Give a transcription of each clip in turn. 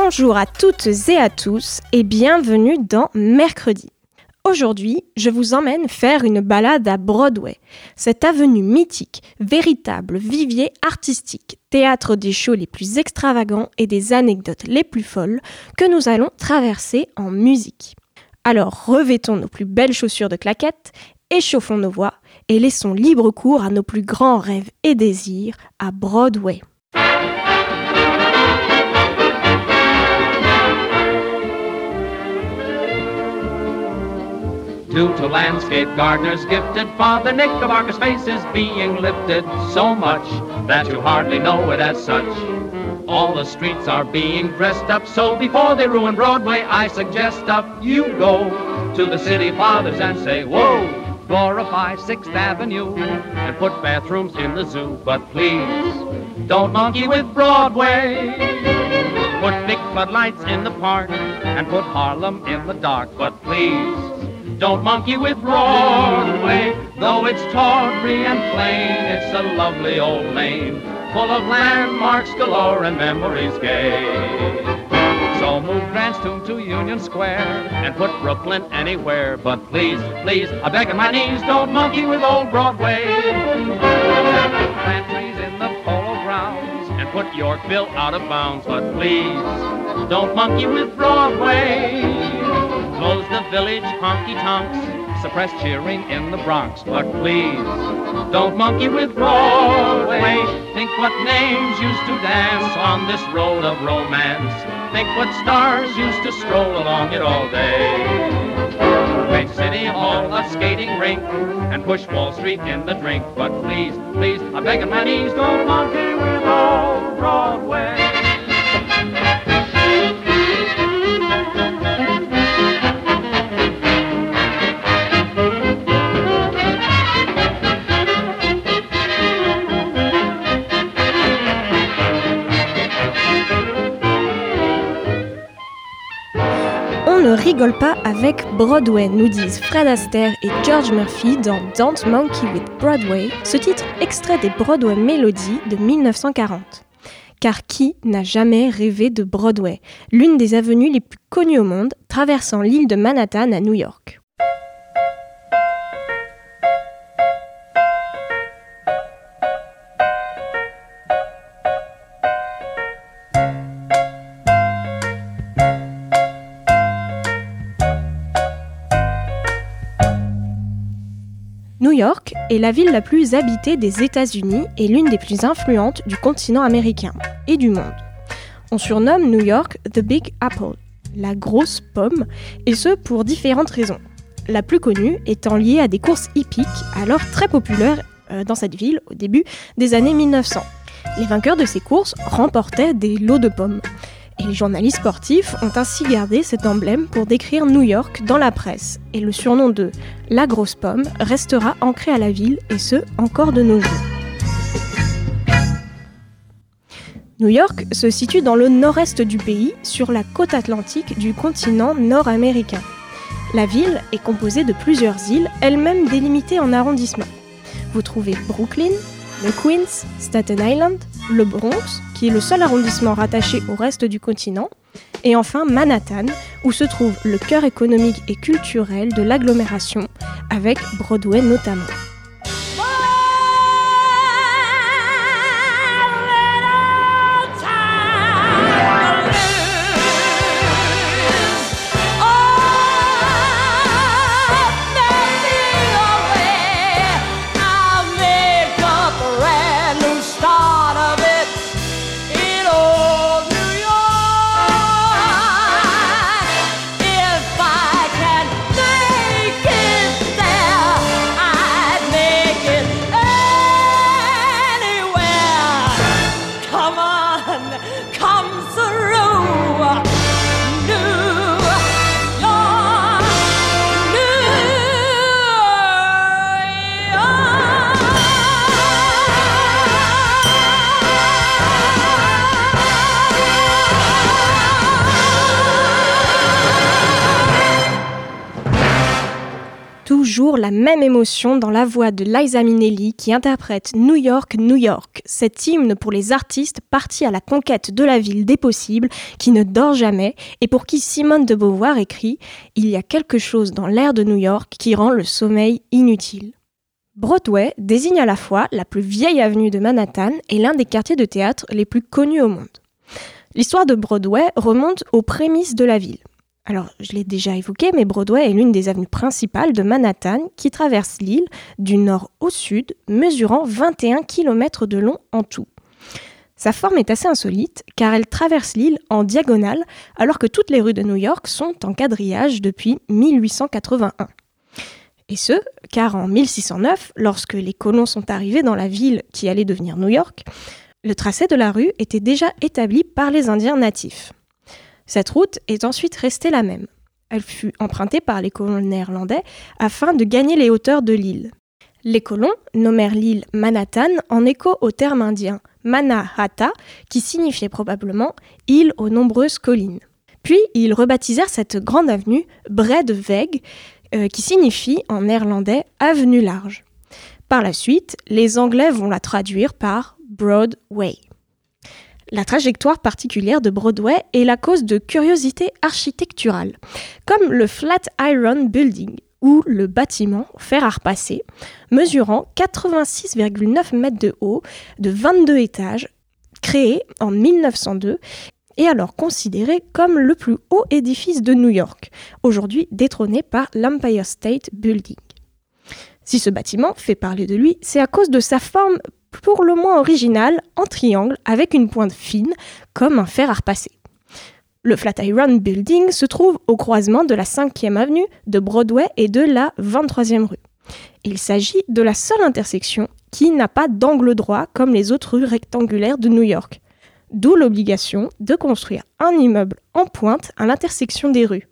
Bonjour à toutes et à tous et bienvenue dans Mercredi. Aujourd'hui, je vous emmène faire une balade à Broadway, cette avenue mythique, véritable vivier artistique, théâtre des shows les plus extravagants et des anecdotes les plus folles que nous allons traverser en musique. Alors revêtons nos plus belles chaussures de claquettes, échauffons nos voix et laissons libre cours à nos plus grands rêves et désirs à Broadway. Due to landscape gardeners gifted, Father Knickerbocker's face is being lifted so much that you hardly know it as such. All the streets are being dressed up, so before they ruin Broadway, I suggest up you go to the city fathers and say, Whoa! Glorify 6th Avenue and put bathrooms in the zoo, but please don't monkey with Broadway. Put big floodlights in the park and put Harlem in the dark, but please don't monkey with Broadway, though it's tawdry and plain. It's a lovely old lane, full of landmarks galore and memories gay. So move Grant's Tomb to Union Square and put Brooklyn anywhere. But please, please, I beg on my knees, don't monkey with old Broadway. Put pantries in the polo grounds and put Yorkville out of bounds. But please, don't monkey with Broadway. Close the village honky tonks, suppress cheering in the Bronx. But please, don't monkey with Broadway. Think what names used to dance on this road of romance. Think what stars used to stroll along it all day. Make City Hall a skating rink and push Wall Street in the drink. But please, please, I beg on my knees, don't monkey with old Broadway. Rigole pas avec Broadway, nous disent Fred Astaire et George Murphy dans Don't Monkey with Broadway, ce titre extrait des Broadway Melodies de 1940. Car qui n'a jamais rêvé de Broadway, l'une des avenues les plus connues au monde, traversant l'île de Manhattan à New York New York est la ville la plus habitée des États-Unis et l'une des plus influentes du continent américain et du monde. On surnomme New York The Big Apple, la grosse pomme, et ce pour différentes raisons. La plus connue étant liée à des courses hippiques, alors très populaires euh, dans cette ville au début des années 1900. Les vainqueurs de ces courses remportaient des lots de pommes. Et les journalistes sportifs ont ainsi gardé cet emblème pour décrire New York dans la presse. Et le surnom de La Grosse Pomme restera ancré à la ville, et ce, encore de nos jours. New York se situe dans le nord-est du pays, sur la côte atlantique du continent nord-américain. La ville est composée de plusieurs îles, elles-mêmes délimitées en arrondissements. Vous trouvez Brooklyn, le Queens, Staten Island, le Bronx, qui est le seul arrondissement rattaché au reste du continent, et enfin Manhattan, où se trouve le cœur économique et culturel de l'agglomération, avec Broadway notamment. La même émotion dans la voix de Liza Minnelli qui interprète New York, New York, cet hymne pour les artistes partis à la conquête de la ville des possibles, qui ne dort jamais, et pour qui Simone de Beauvoir écrit Il y a quelque chose dans l'air de New York qui rend le sommeil inutile. Broadway désigne à la fois la plus vieille avenue de Manhattan et l'un des quartiers de théâtre les plus connus au monde. L'histoire de Broadway remonte aux prémices de la ville. Alors, je l'ai déjà évoqué, mais Broadway est l'une des avenues principales de Manhattan qui traverse l'île du nord au sud, mesurant 21 km de long en tout. Sa forme est assez insolite car elle traverse l'île en diagonale alors que toutes les rues de New York sont en quadrillage depuis 1881. Et ce, car en 1609, lorsque les colons sont arrivés dans la ville qui allait devenir New York, le tracé de la rue était déjà établi par les Indiens natifs. Cette route est ensuite restée la même. Elle fut empruntée par les colons néerlandais afin de gagner les hauteurs de l'île. Les colons nommèrent l'île Manhattan en écho au terme indien Manahata, qui signifiait probablement île aux nombreuses collines. Puis ils rebaptisèrent cette grande avenue Breadweg, euh, qui signifie en néerlandais avenue large. Par la suite, les Anglais vont la traduire par Broadway. La trajectoire particulière de Broadway est la cause de curiosités architecturales, comme le Flatiron Building, ou le bâtiment fer à repasser, mesurant 86,9 mètres de haut, de 22 étages, créé en 1902 et alors considéré comme le plus haut édifice de New York, aujourd'hui détrôné par l'Empire State Building. Si ce bâtiment fait parler de lui, c'est à cause de sa forme pour le moins original, en triangle avec une pointe fine, comme un fer à repasser. Le Flatiron Building se trouve au croisement de la 5e avenue, de Broadway et de la 23e rue. Il s'agit de la seule intersection qui n'a pas d'angle droit comme les autres rues rectangulaires de New York, d'où l'obligation de construire un immeuble en pointe à l'intersection des rues.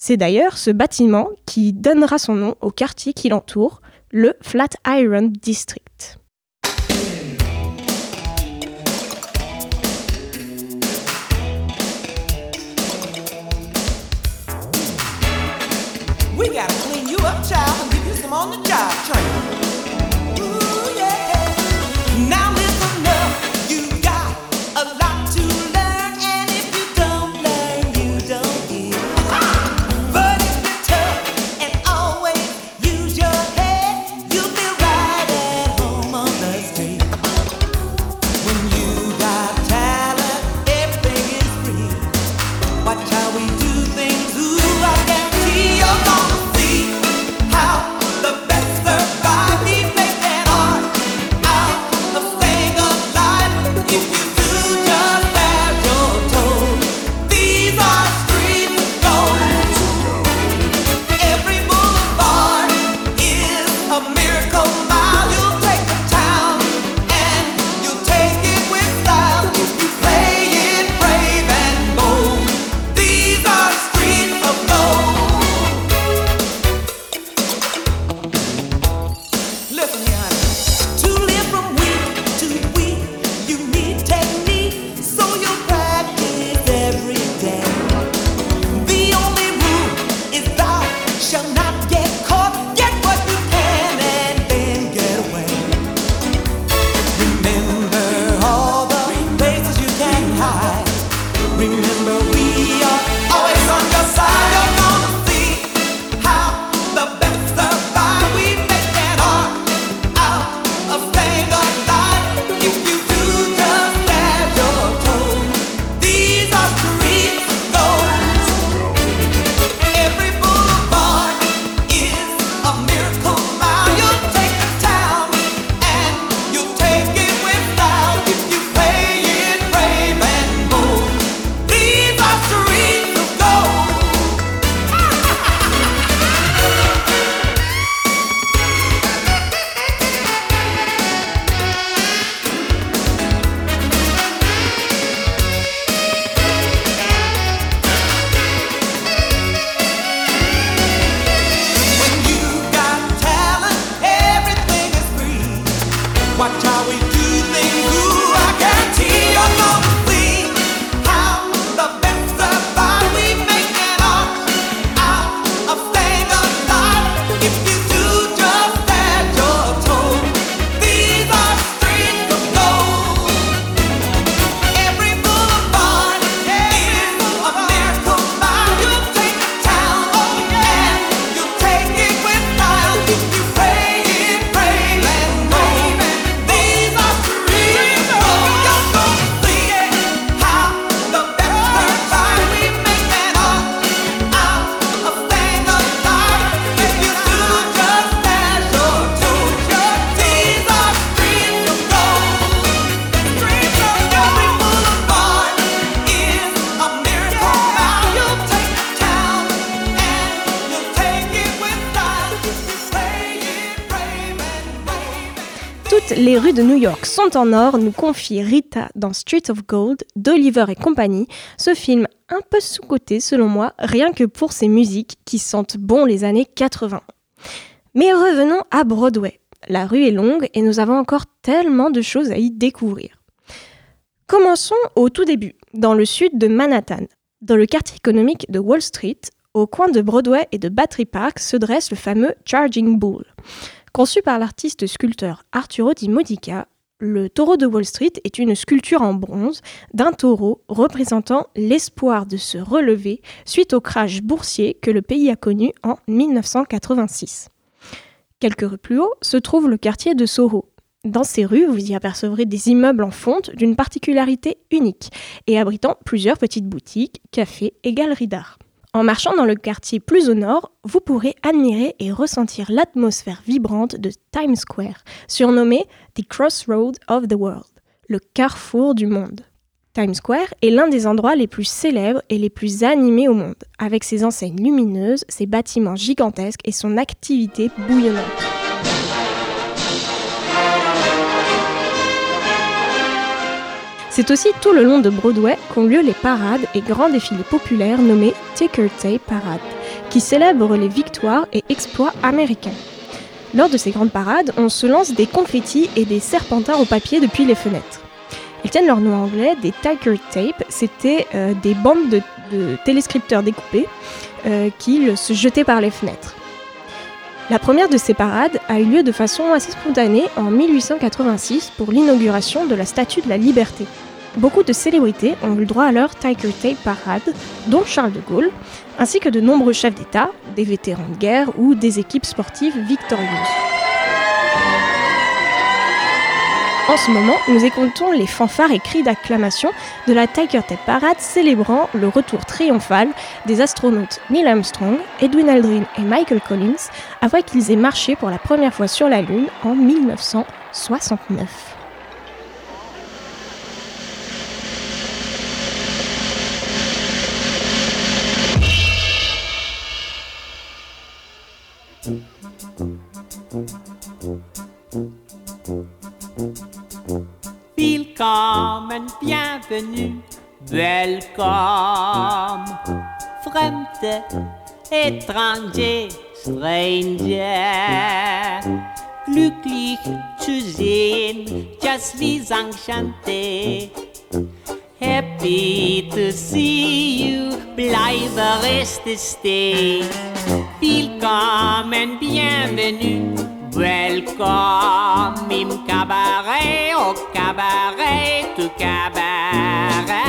C'est d'ailleurs ce bâtiment qui donnera son nom au quartier qui l'entoure, le Flatiron District. Les rues de New York sont en or, nous confie Rita dans Street of Gold d'Oliver et compagnie. Ce film un peu sous-coté selon moi, rien que pour ses musiques qui sentent bon les années 80. Mais revenons à Broadway. La rue est longue et nous avons encore tellement de choses à y découvrir. Commençons au tout début, dans le sud de Manhattan. Dans le quartier économique de Wall Street, au coin de Broadway et de Battery Park se dresse le fameux Charging Bull. Conçu par l'artiste sculpteur Arturo Di Modica, le taureau de Wall Street est une sculpture en bronze d'un taureau représentant l'espoir de se relever suite au crash boursier que le pays a connu en 1986. Quelques rues plus haut se trouve le quartier de Soho. Dans ces rues, vous y apercevrez des immeubles en fonte d'une particularité unique et abritant plusieurs petites boutiques, cafés et galeries d'art. En marchant dans le quartier plus au nord, vous pourrez admirer et ressentir l'atmosphère vibrante de Times Square, surnommé The Crossroad of the World, le carrefour du monde. Times Square est l'un des endroits les plus célèbres et les plus animés au monde, avec ses enseignes lumineuses, ses bâtiments gigantesques et son activité bouillonnante. C'est aussi tout le long de Broadway qu'ont lieu les parades et grands défilés populaires nommés Ticker Tape Parade, qui célèbrent les victoires et exploits américains. Lors de ces grandes parades, on se lance des confettis et des serpentins au papier depuis les fenêtres. Elles tiennent leur nom anglais des Ticker Tape, c'était euh, des bandes de, de téléscripteurs découpés euh, qui se jetaient par les fenêtres. La première de ces parades a eu lieu de façon assez spontanée en 1886 pour l'inauguration de la Statue de la Liberté. Beaucoup de célébrités ont eu droit à leur Tiger Tape Parade, dont Charles de Gaulle, ainsi que de nombreux chefs d'État, des vétérans de guerre ou des équipes sportives victorieuses. En ce moment, nous écoutons les fanfares et cris d'acclamation de la Tiger Tape Parade célébrant le retour triomphal des astronautes Neil Armstrong, Edwin Aldrin et Michael Collins après qu'ils aient marché pour la première fois sur la Lune en 1969. Bienvenue, welcome. Fremde, étranger, stranger. Glücklich zu sehen, just vis enchanté. Happy to see you, bleibe reste stay. Willkommen, bienvenue, welcome im cabaret, au cabaret, du cabaret.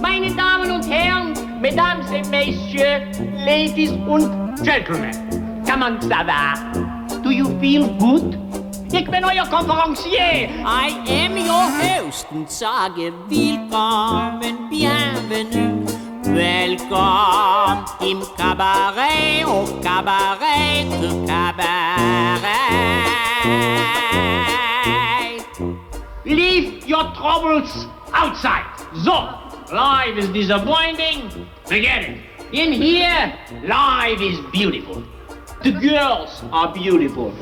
Meine Damen und Herren, Mesdames et Messieurs, Ladies und Gentlemen, comment ça va? Do you feel good? Ich bin euer Konferencier. I am your host und sage willkommen, bienvenue, welcome im cabaret, au cabaret, du cabaret. Leave your troubles outside. So, life is disappointing. Forget it. In here, life is beautiful. The girls are beautiful.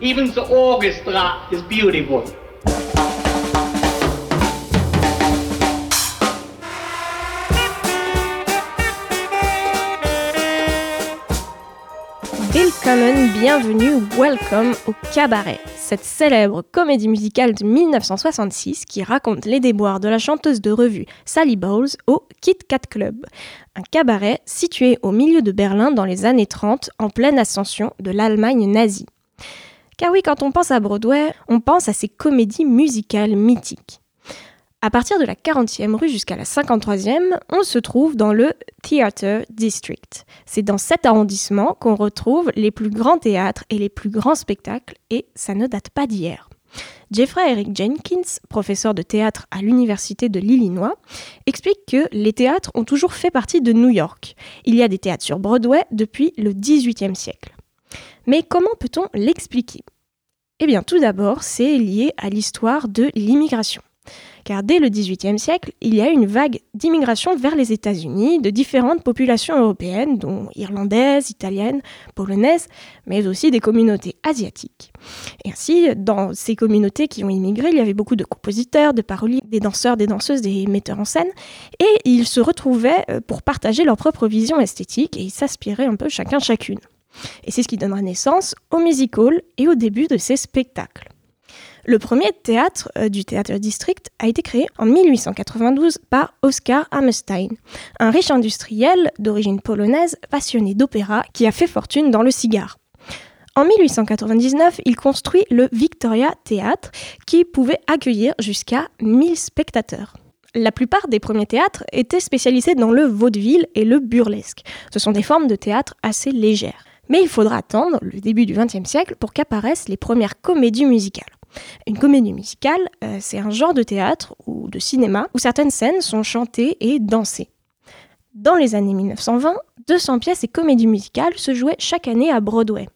Even the orchestra is beautiful. Willkommen, bienvenue, welcome au Cabaret, cette célèbre comédie musicale de 1966 qui raconte les déboires de la chanteuse de revue Sally Bowles au Kit Kat Club, un cabaret situé au milieu de Berlin dans les années 30 en pleine ascension de l'Allemagne nazie. Car oui, quand on pense à Broadway, on pense à ces comédies musicales mythiques. À partir de la 40e rue jusqu'à la 53e, on se trouve dans le Theatre District. C'est dans cet arrondissement qu'on retrouve les plus grands théâtres et les plus grands spectacles, et ça ne date pas d'hier. Jeffrey Eric Jenkins, professeur de théâtre à l'Université de l'Illinois, explique que les théâtres ont toujours fait partie de New York. Il y a des théâtres sur Broadway depuis le XVIIIe siècle. Mais comment peut-on l'expliquer? Eh bien, tout d'abord, c'est lié à l'histoire de l'immigration. car dès le XVIIIe siècle, il y a une vague d'immigration vers les États-Unis de différentes populations européennes, dont irlandaises, italiennes, polonaises, mais aussi des communautés asiatiques. Et ainsi, dans ces communautés qui ont immigré, il y avait beaucoup de compositeurs, de paroliers, des danseurs, des danseuses, des metteurs en scène, et ils se retrouvaient euh, pour partager leur propre vision esthétique et ils s'aspiraient un peu chacun chacune. Et c'est ce qui donnera naissance au music hall et au début de ces spectacles. Le premier théâtre euh, du théâtre district a été créé en 1892 par Oscar Hammerstein, un riche industriel d'origine polonaise passionné d'opéra qui a fait fortune dans le cigare. En 1899, il construit le Victoria Theatre qui pouvait accueillir jusqu'à 1000 spectateurs. La plupart des premiers théâtres étaient spécialisés dans le vaudeville et le burlesque. Ce sont des formes de théâtre assez légères. Mais il faudra attendre le début du XXe siècle pour qu'apparaissent les premières comédies musicales. Une comédie musicale, euh, c'est un genre de théâtre ou de cinéma où certaines scènes sont chantées et dansées. Dans les années 1920, 200 pièces et comédies musicales se jouaient chaque année à Broadway,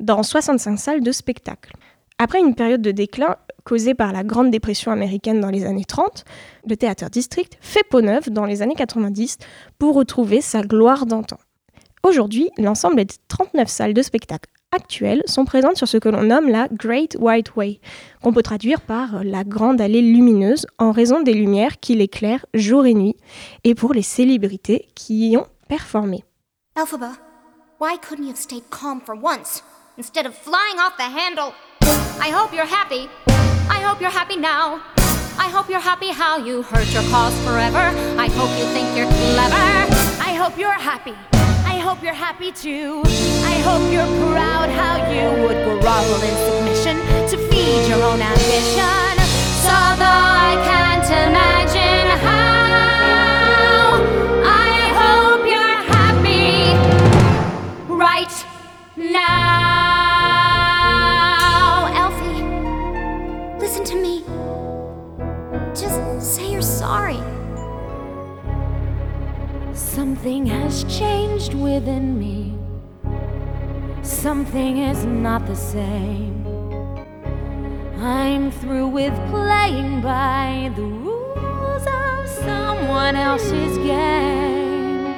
dans 65 salles de spectacle. Après une période de déclin causée par la Grande Dépression américaine dans les années 30, le théâtre district fait peau neuve dans les années 90 pour retrouver sa gloire d'antan. Aujourd'hui, l'ensemble des 39 salles de spectacle actuelles sont présentes sur ce que l'on nomme la Great White Way, qu'on peut traduire par la grande allée lumineuse en raison des lumières qui l'éclairent jour et nuit, et pour les célébrités qui y ont performé. Elphaba, why couldn't you stayed calm for once instead of flying off the handle? I hope you're happy. I hope you're happy now. I hope you're happy how you hurt your cause forever. I hope you think you're clever. I hope you're happy. I hope you're happy too. I hope you're proud how you would grovel in submission to feed your own ambition. So though I can't imagine how, I hope you're happy Right now. Something has changed within me. Something is not the same. I'm through with playing by the rules of someone else's game.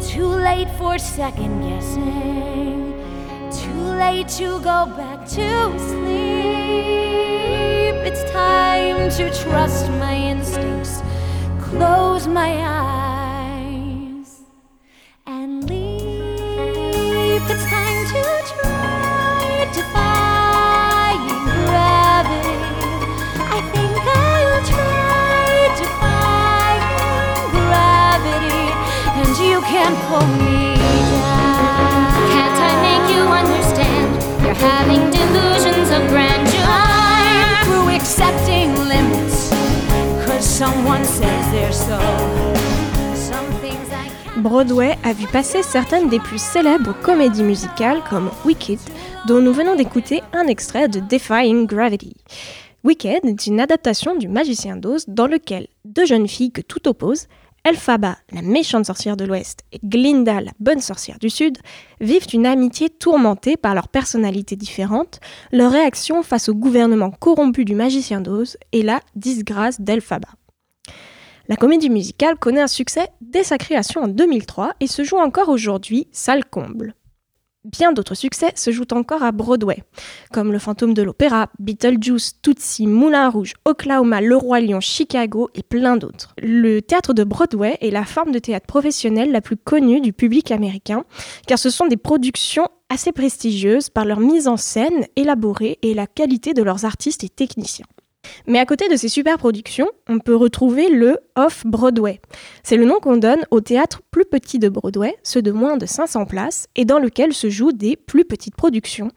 Too late for second guessing. Too late to go back to sleep. It's time to trust my instincts. Close my eyes Broadway a vu passer certaines des plus célèbres comédies musicales comme Wicked, dont nous venons d'écouter un extrait de Defying Gravity. Wicked est une adaptation du Magicien d'Oz dans lequel deux jeunes filles que tout oppose, Elphaba, la méchante sorcière de l'Ouest, et Glinda, la bonne sorcière du Sud, vivent une amitié tourmentée par leurs personnalités différentes, leur réaction face au gouvernement corrompu du Magicien d'Oz et la disgrâce d'Elphaba. La comédie musicale connaît un succès dès sa création en 2003 et se joue encore aujourd'hui, salle comble. Bien d'autres succès se jouent encore à Broadway, comme Le Fantôme de l'Opéra, Beetlejuice, Tootsie, Moulin Rouge, Oklahoma, Le Roi Lion, Chicago et plein d'autres. Le théâtre de Broadway est la forme de théâtre professionnel la plus connue du public américain, car ce sont des productions assez prestigieuses par leur mise en scène élaborée et la qualité de leurs artistes et techniciens. Mais à côté de ces super productions, on peut retrouver le Off-Broadway. C'est le nom qu'on donne au théâtre plus petit de Broadway, ceux de moins de 500 places, et dans lequel se jouent des plus petites productions,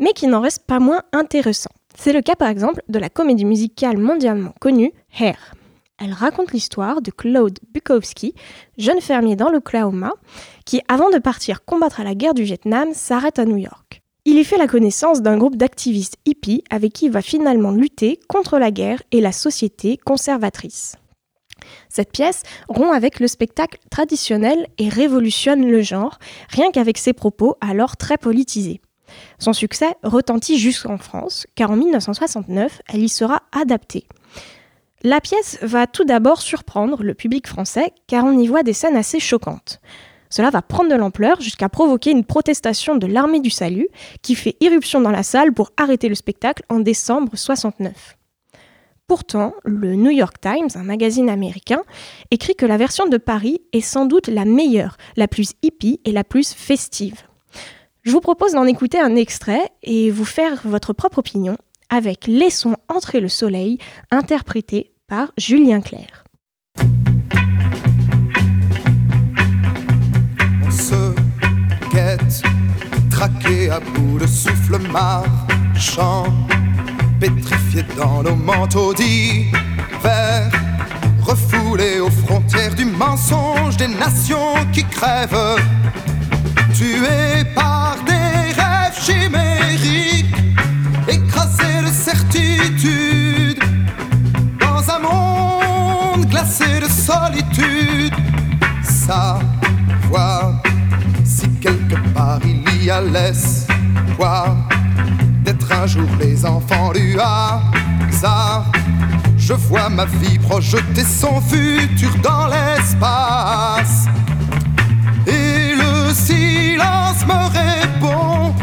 mais qui n'en restent pas moins intéressants. C'est le cas par exemple de la comédie musicale mondialement connue Hair. Elle raconte l'histoire de Claude Bukowski, jeune fermier dans l'Oklahoma, qui, avant de partir combattre à la guerre du Vietnam, s'arrête à New York. Il y fait la connaissance d'un groupe d'activistes hippies avec qui il va finalement lutter contre la guerre et la société conservatrice. Cette pièce rompt avec le spectacle traditionnel et révolutionne le genre, rien qu'avec ses propos alors très politisés. Son succès retentit jusqu'en France, car en 1969, elle y sera adaptée. La pièce va tout d'abord surprendre le public français car on y voit des scènes assez choquantes. Cela va prendre de l'ampleur jusqu'à provoquer une protestation de l'armée du salut qui fait irruption dans la salle pour arrêter le spectacle en décembre 69. Pourtant, le New York Times, un magazine américain, écrit que la version de Paris est sans doute la meilleure, la plus hippie et la plus festive. Je vous propose d'en écouter un extrait et vous faire votre propre opinion avec Laissons entrer le soleil, interprété par Julien Clerc. Traqué à bout de souffle marchand, pétrifié dans nos manteaux d'hiver, refoulé aux frontières du mensonge des nations qui crèvent, tués par des rêves chimériques, écrasés de certitude, dans un monde glacé de solitude. Savoir si quelque part il y a l'espoir d'être un jour les enfants du hasard. Je vois ma vie projeter son futur dans l'espace. Et le silence me répond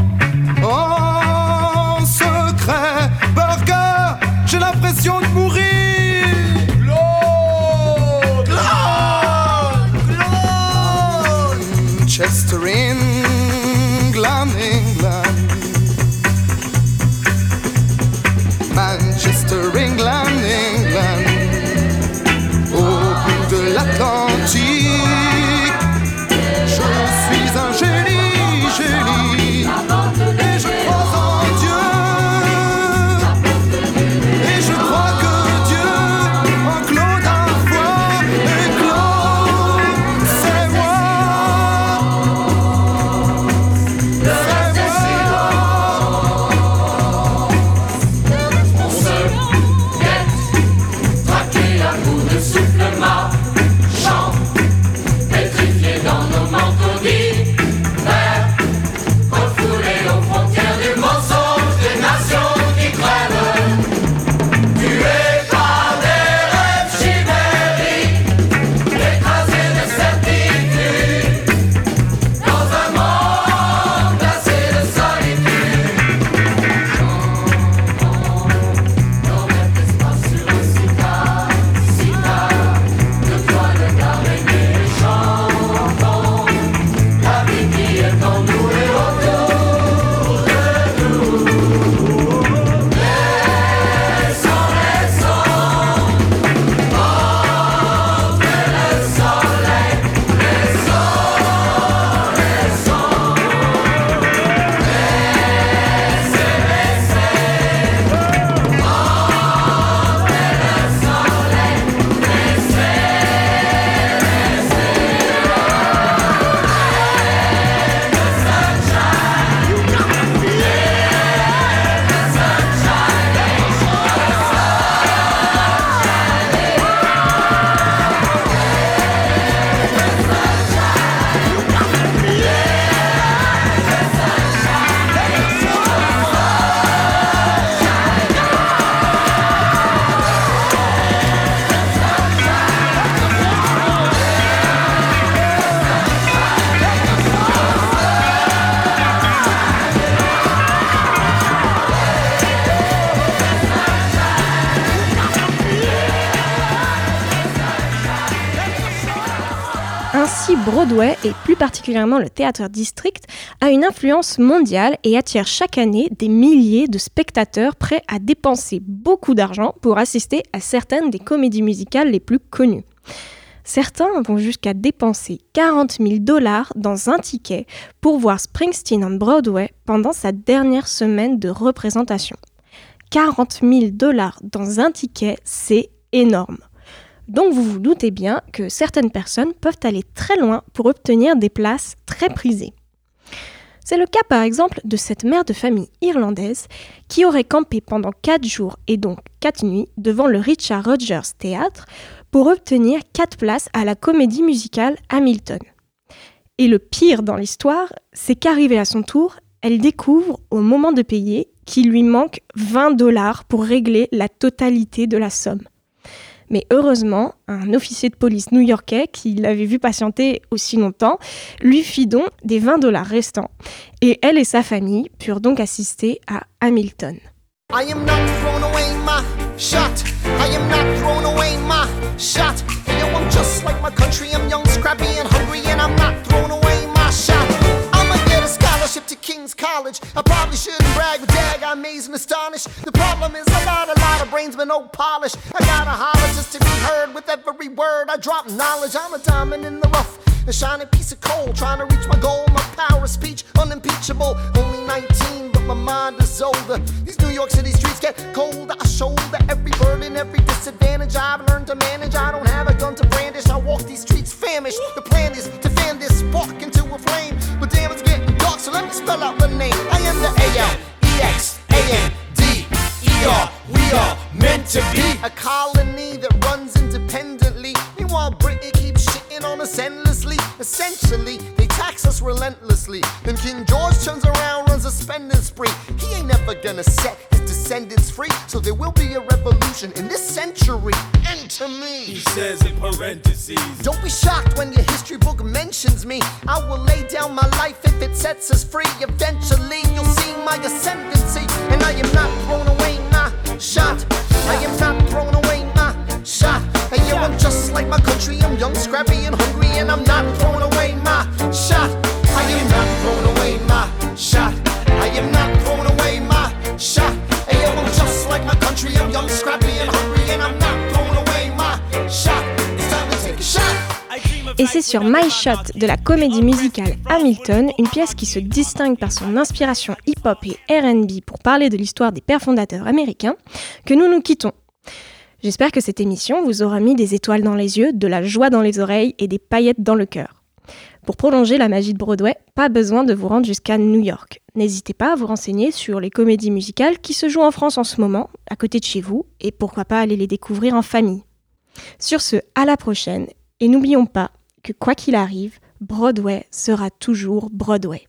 Broadway, et plus particulièrement le théâtre district, a une influence mondiale et attire chaque année des milliers de spectateurs prêts à dépenser beaucoup d'argent pour assister à certaines des comédies musicales les plus connues. Certains vont jusqu'à dépenser 40 000 dollars dans un ticket pour voir Springsteen en Broadway pendant sa dernière semaine de représentation. 40 000 dollars dans un ticket, c'est énorme. Donc vous vous doutez bien que certaines personnes peuvent aller très loin pour obtenir des places très prisées. C'est le cas par exemple de cette mère de famille irlandaise qui aurait campé pendant 4 jours et donc 4 nuits devant le Richard Rogers Theatre pour obtenir 4 places à la comédie musicale Hamilton. Et le pire dans l'histoire, c'est qu'arrivée à son tour, elle découvre au moment de payer qu'il lui manque 20 dollars pour régler la totalité de la somme. Mais heureusement, un officier de police new-yorkais qui l'avait vu patienter aussi longtemps lui fit don des 20 dollars restants. Et elle et sa famille purent donc assister à Hamilton. King's College. I probably shouldn't brag, but dag, I'm amazed and astonished. The problem is I got a lot of brains, but no polish. I gotta holler just to be heard with every word. I drop knowledge. I'm a diamond in the rough. A shining piece of coal, trying to reach my goal. My power of speech, unimpeachable. Only 19, but my mind is older. These New York City streets get colder. I shoulder every burden, every disadvantage I've learned to manage. I don't have a gun to brandish. I walk these streets famished. The plan is spell out the name. I am the A L E X A N D E R. We are meant to be a colony that runs independently. Meanwhile, Britain keeps shitting on us endlessly. Essentially, they tax us relentlessly. Then King George turns around, spending spree. He ain't ever gonna set his descendants free. So there will be a revolution in this century. Enter me. He says in parentheses. Don't be shocked when your history book mentions me. I will lay down my life if it sets us free. Eventually, you'll see my ascendancy. And I am not thrown away my shot. I am not thrown away my shot. And yo, I'm just like my country. I'm young, scrappy, and hungry. And I'm not throwing away my shot. I am not thrown away c'est sur My Shot de la comédie musicale Hamilton, une pièce qui se distingue par son inspiration hip-hop et RB pour parler de l'histoire des pères fondateurs américains, que nous nous quittons. J'espère que cette émission vous aura mis des étoiles dans les yeux, de la joie dans les oreilles et des paillettes dans le cœur. Pour prolonger la magie de Broadway, pas besoin de vous rendre jusqu'à New York. N'hésitez pas à vous renseigner sur les comédies musicales qui se jouent en France en ce moment, à côté de chez vous, et pourquoi pas aller les découvrir en famille. Sur ce, à la prochaine, et n'oublions pas que quoi qu'il arrive, Broadway sera toujours Broadway.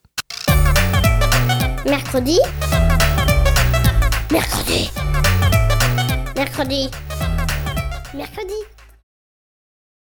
Mercredi. Mercredi. Mercredi. Mercredi.